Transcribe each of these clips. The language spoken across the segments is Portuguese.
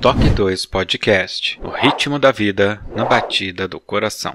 Toque 2 Podcast O ritmo da vida na batida do coração.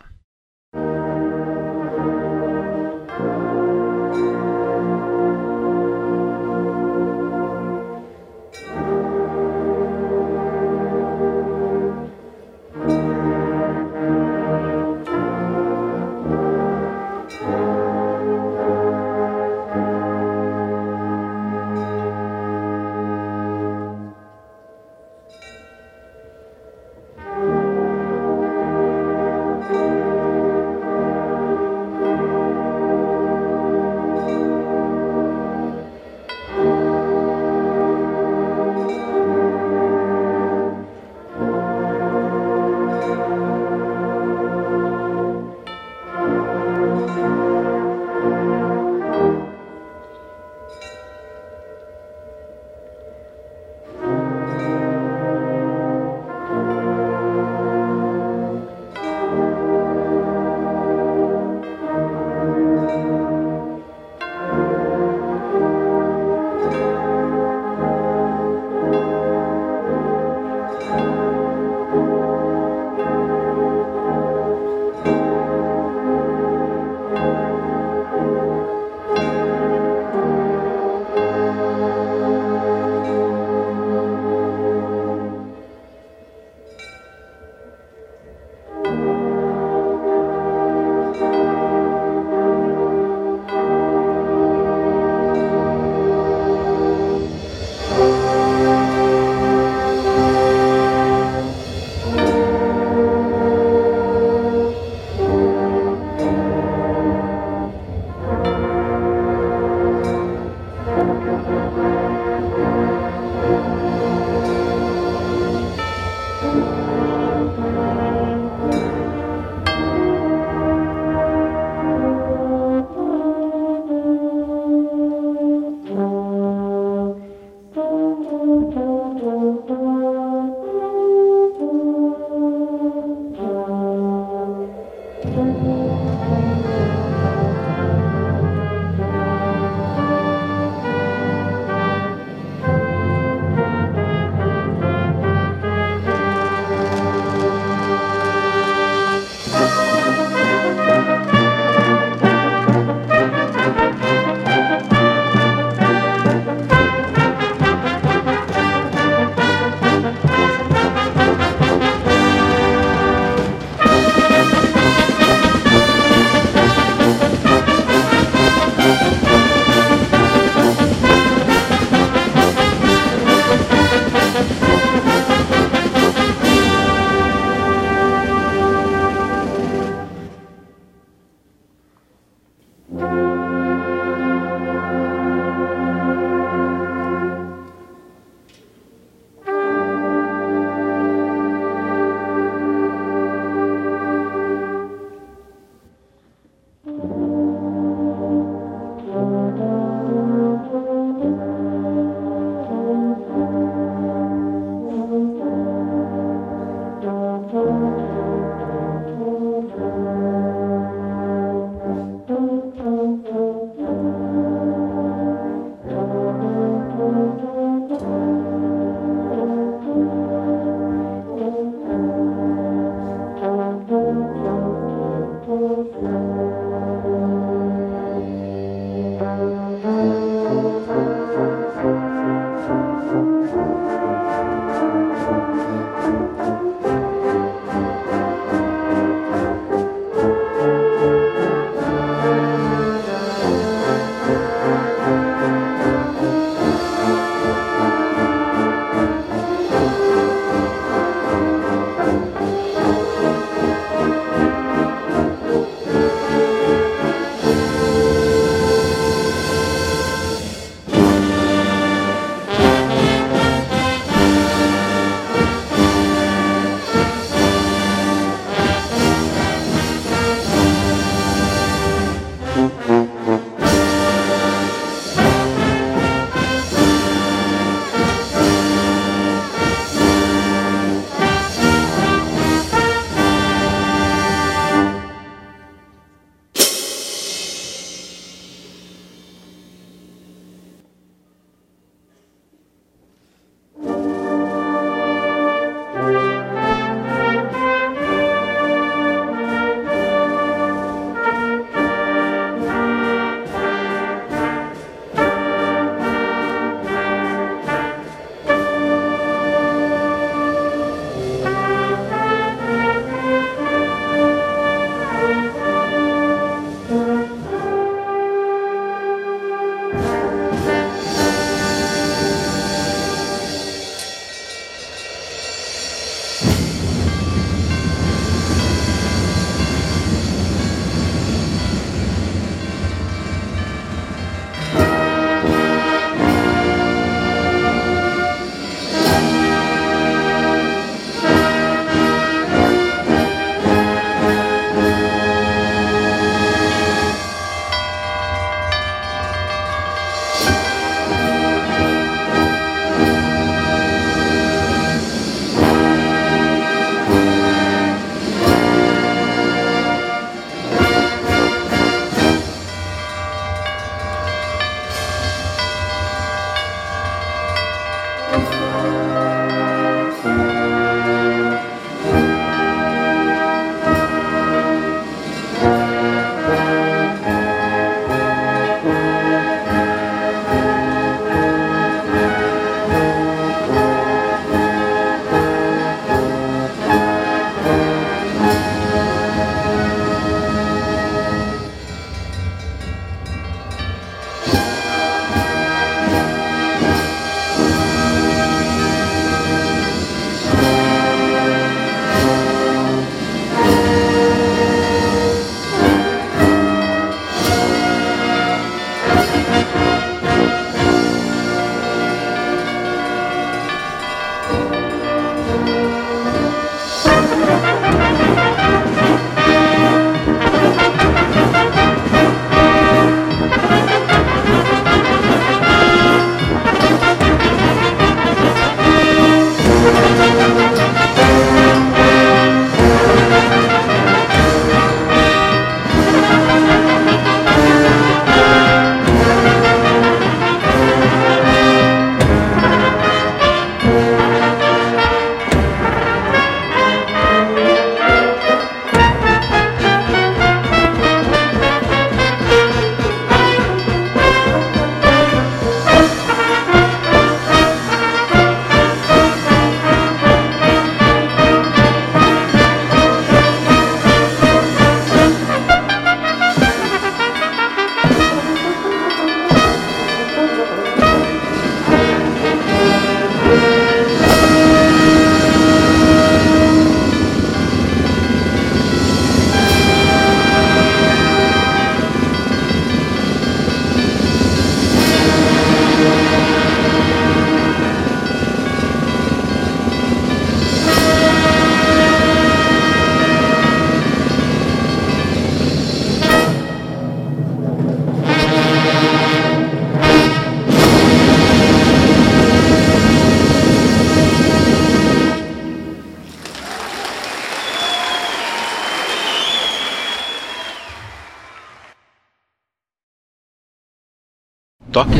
Thank you.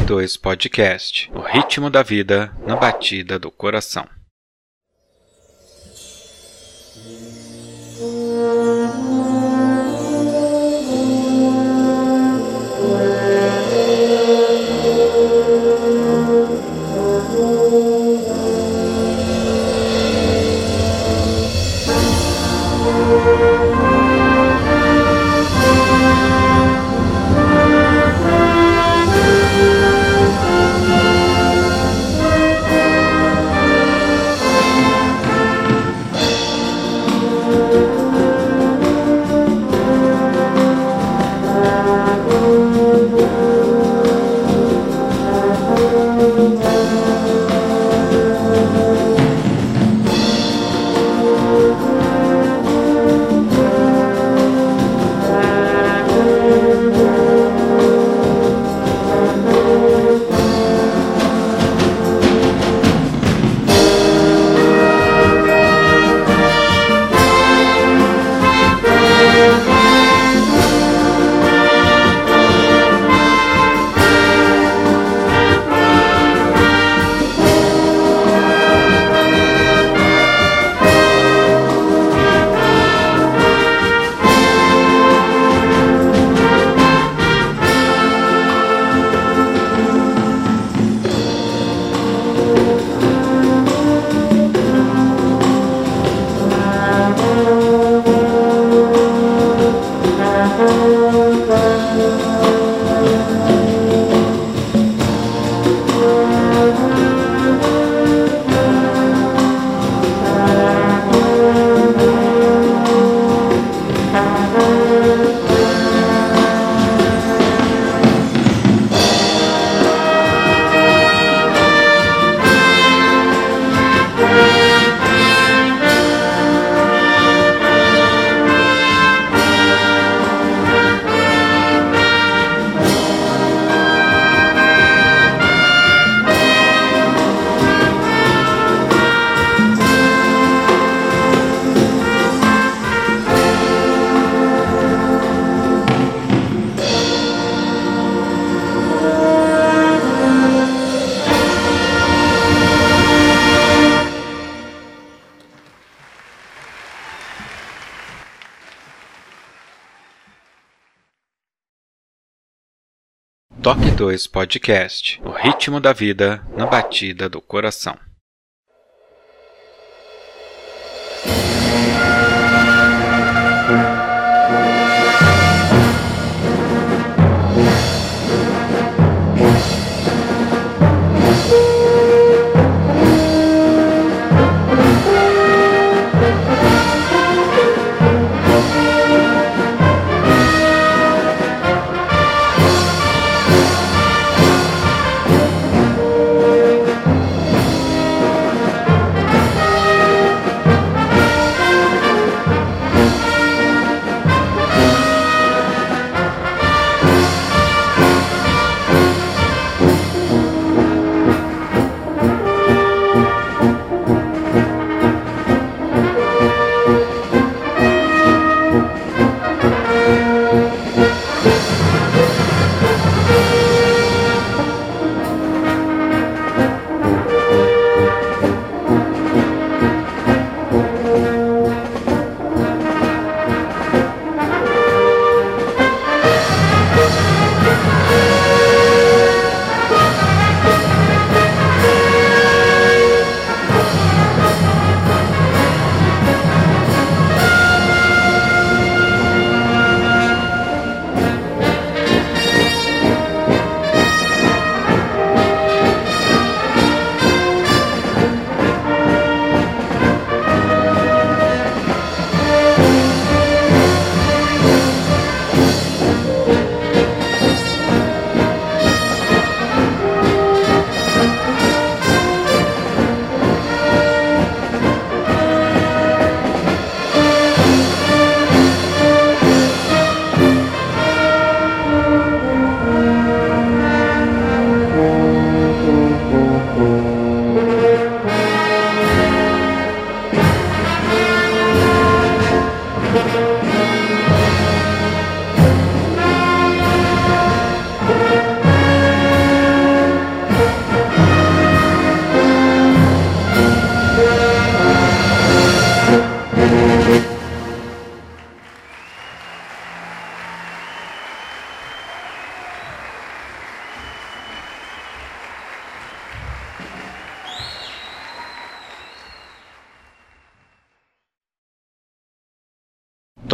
2 Podcast O ritmo da vida na batida do coração. 2 Podcast O ritmo da vida na batida do coração.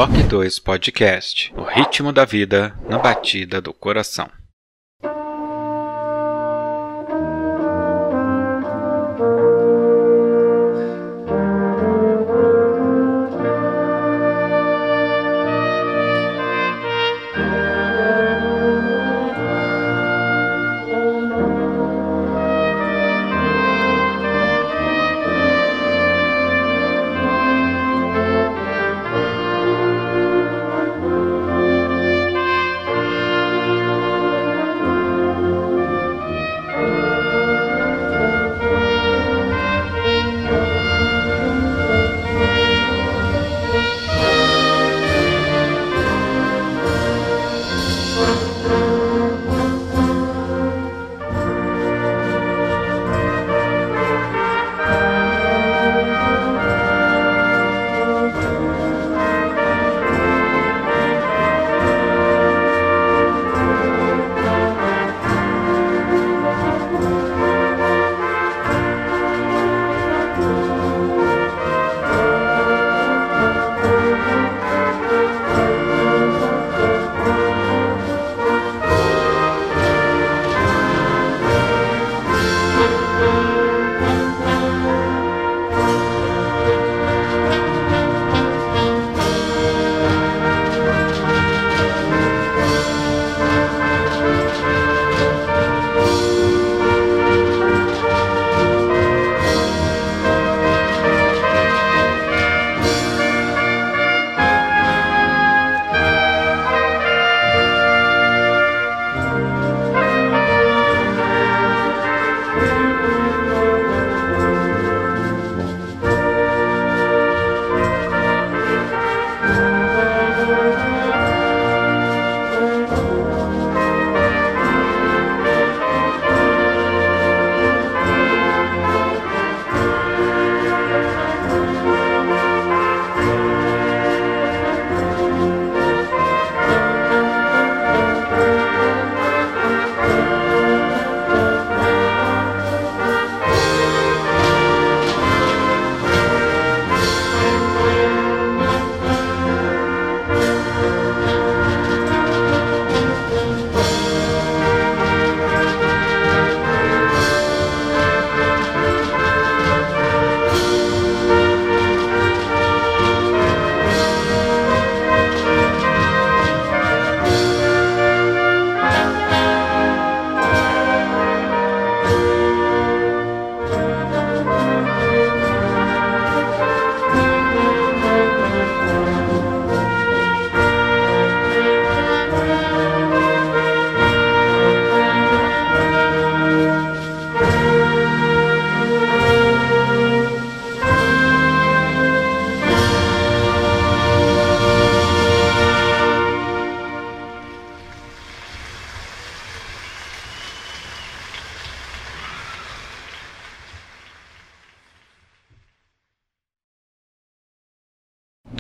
Toque 2 Podcast O ritmo da vida na batida do coração.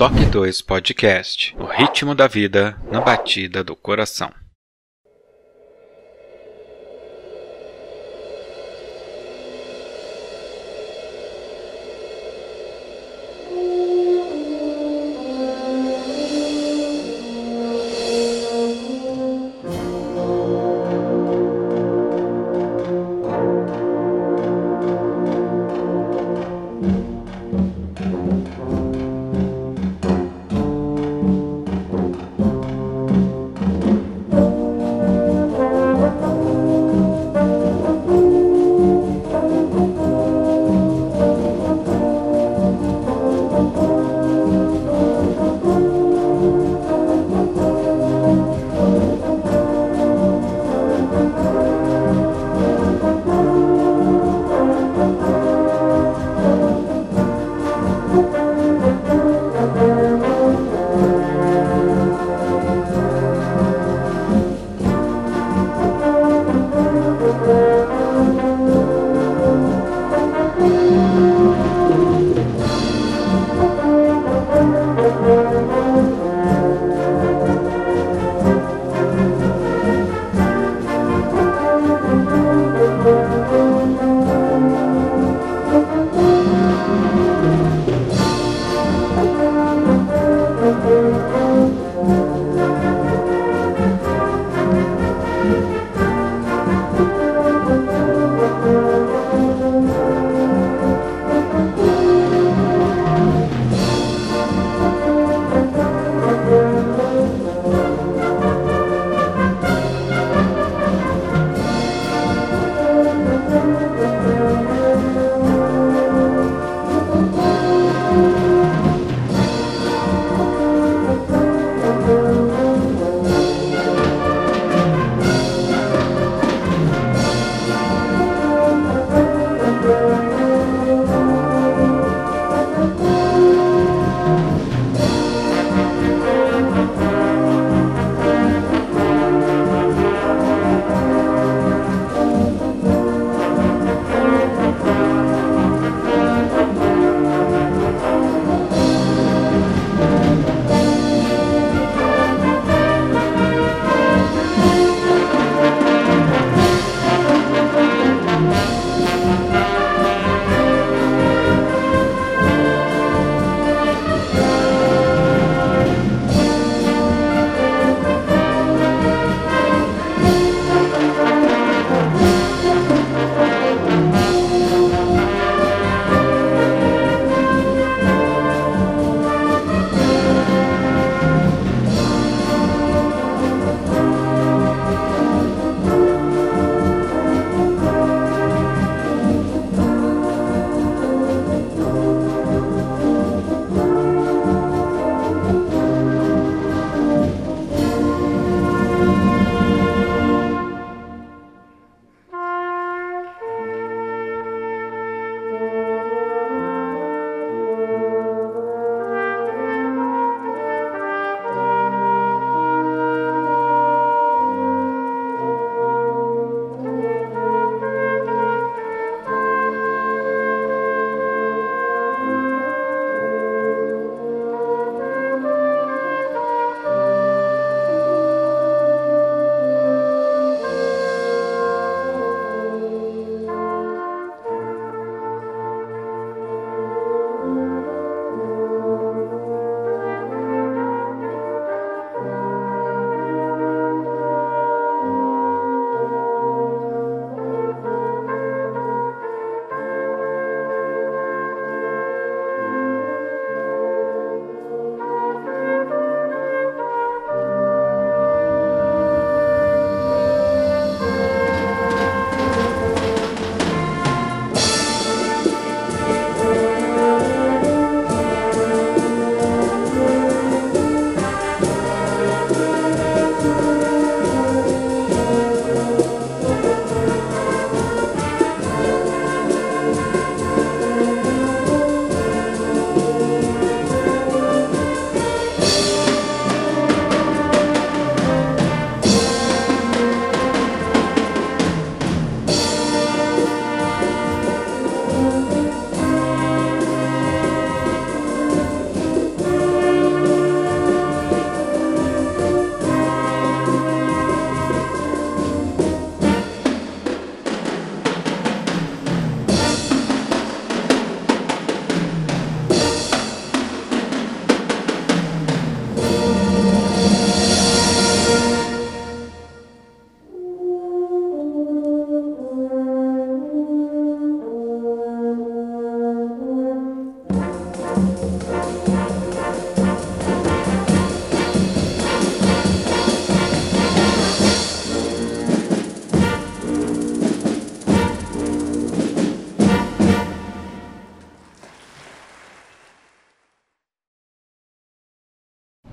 Toque 2 Podcast O ritmo da vida na batida do coração.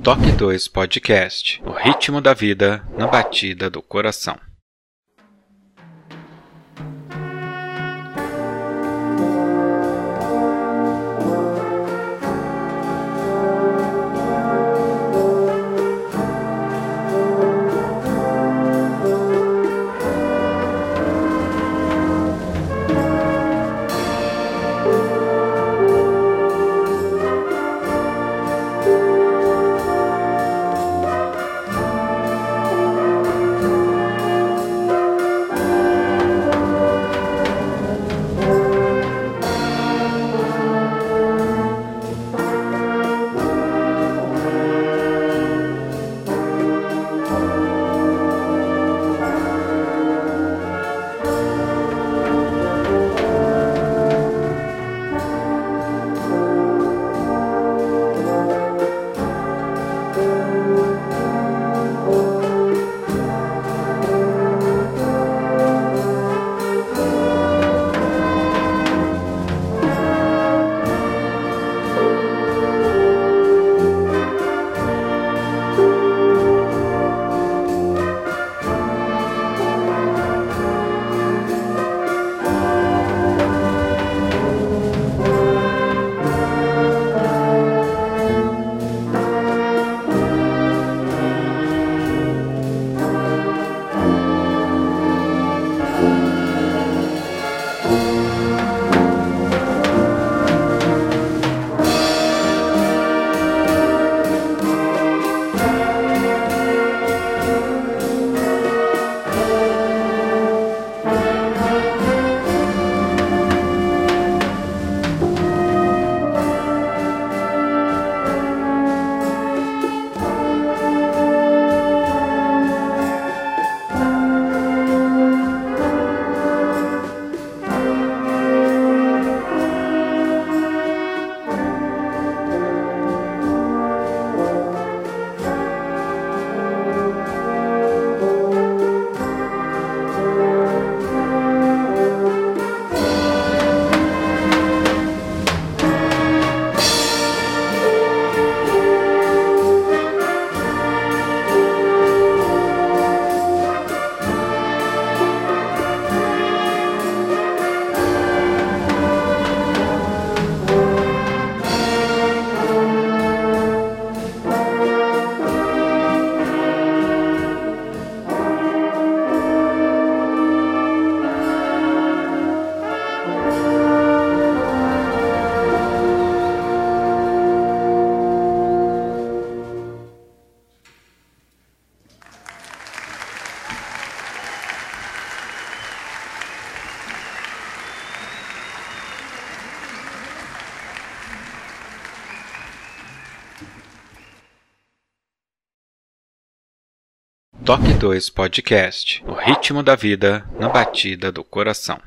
Toque 2 Podcast O ritmo da vida na batida do coração. Toque 2 Podcast O ritmo da vida na batida do coração.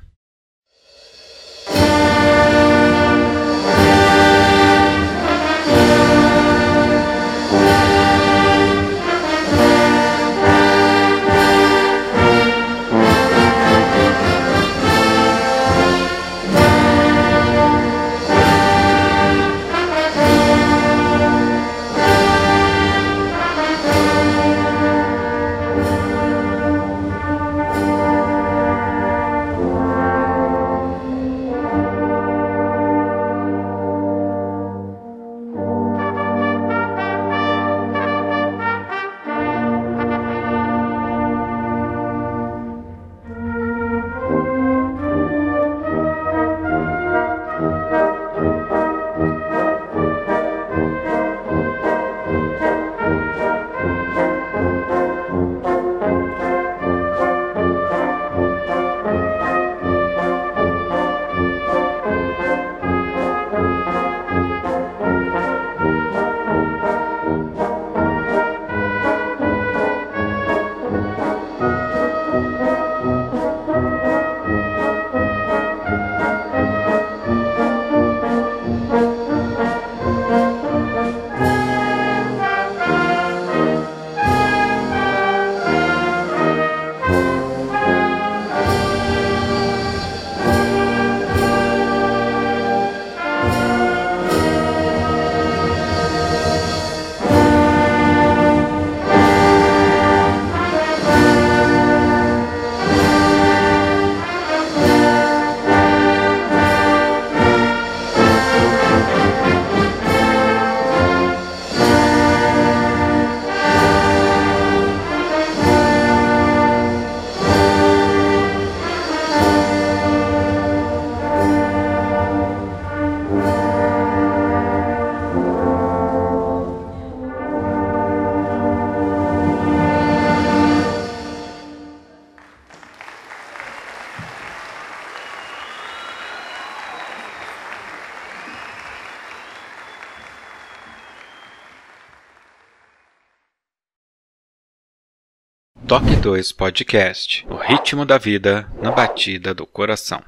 Toque 2 Podcast O ritmo da vida na batida do coração.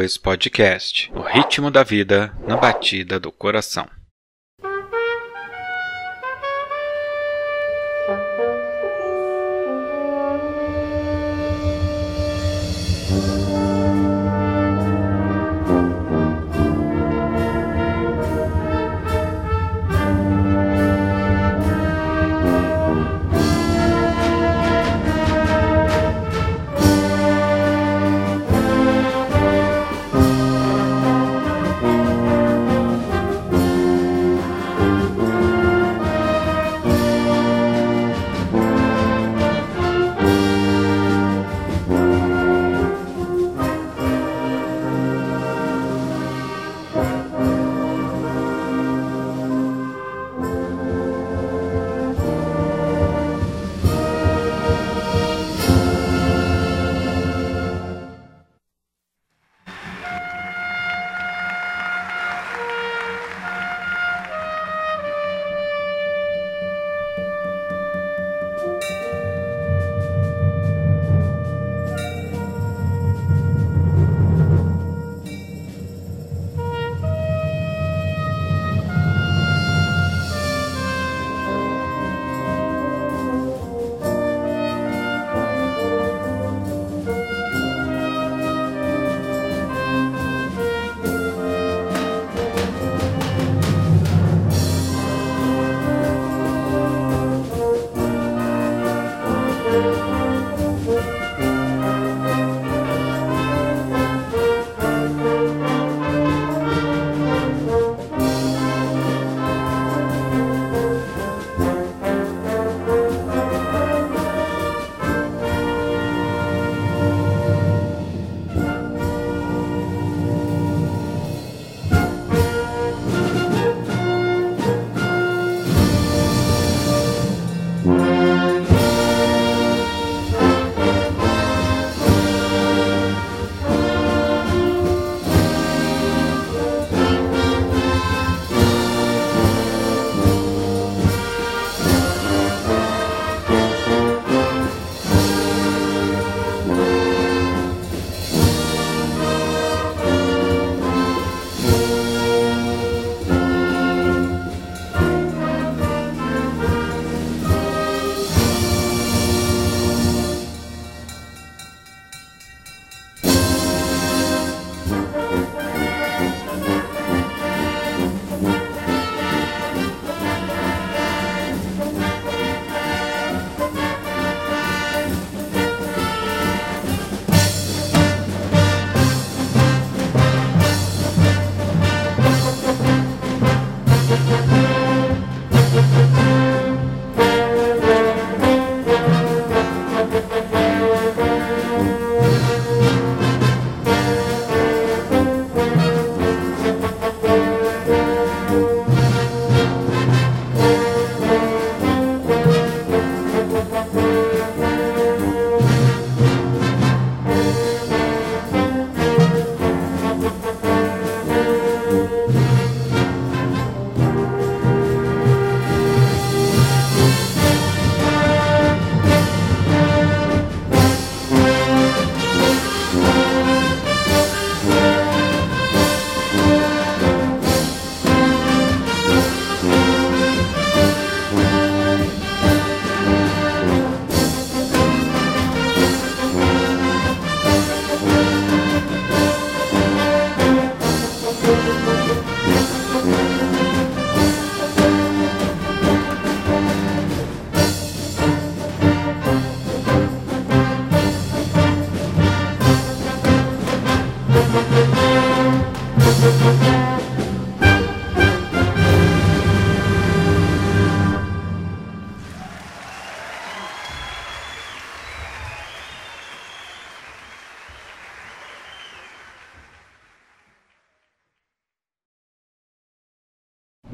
2 Podcast O ritmo da vida na batida do coração.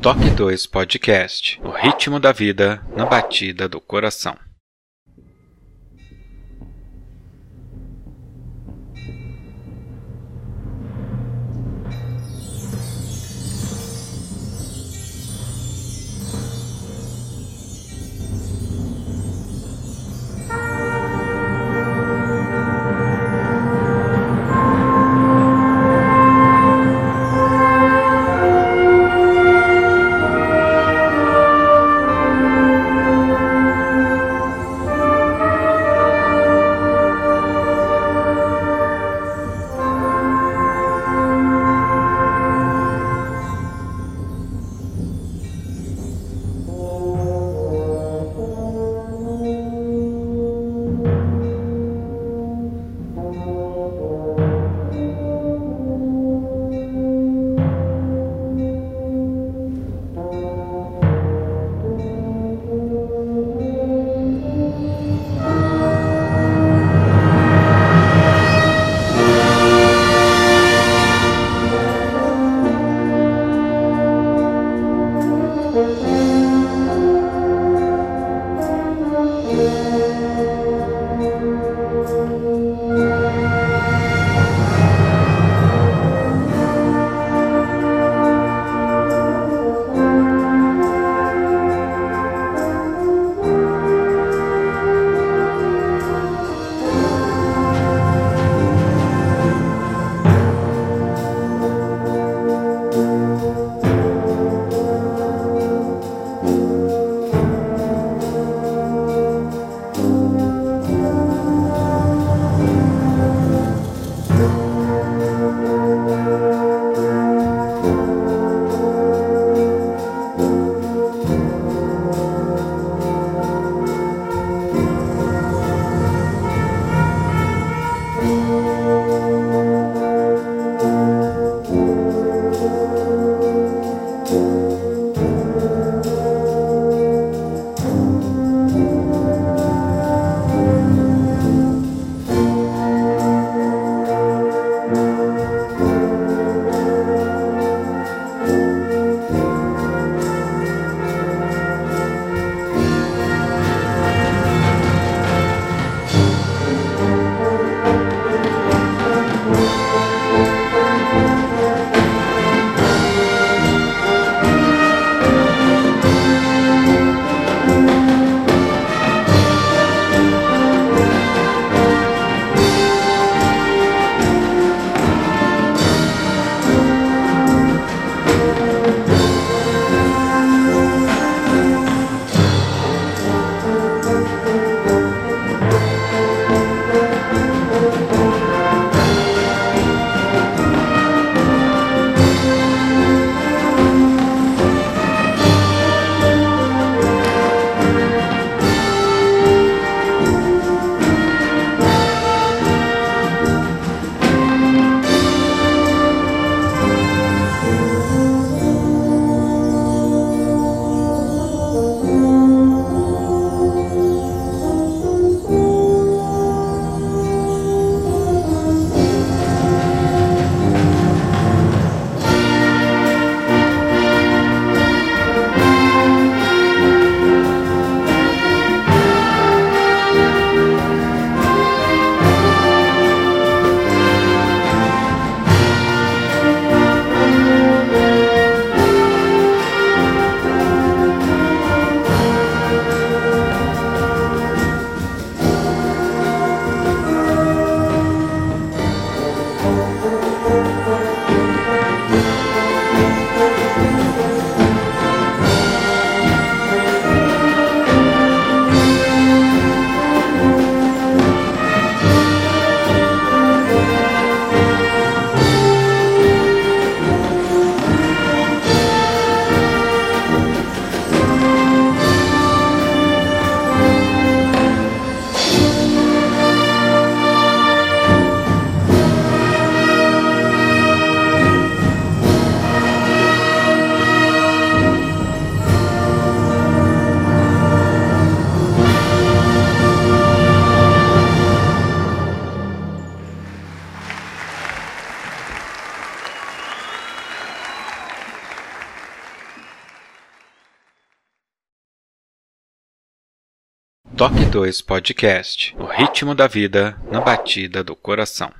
Toque 2 Podcast O ritmo da vida na batida do coração. 2 Podcast. O ritmo da vida na batida do coração.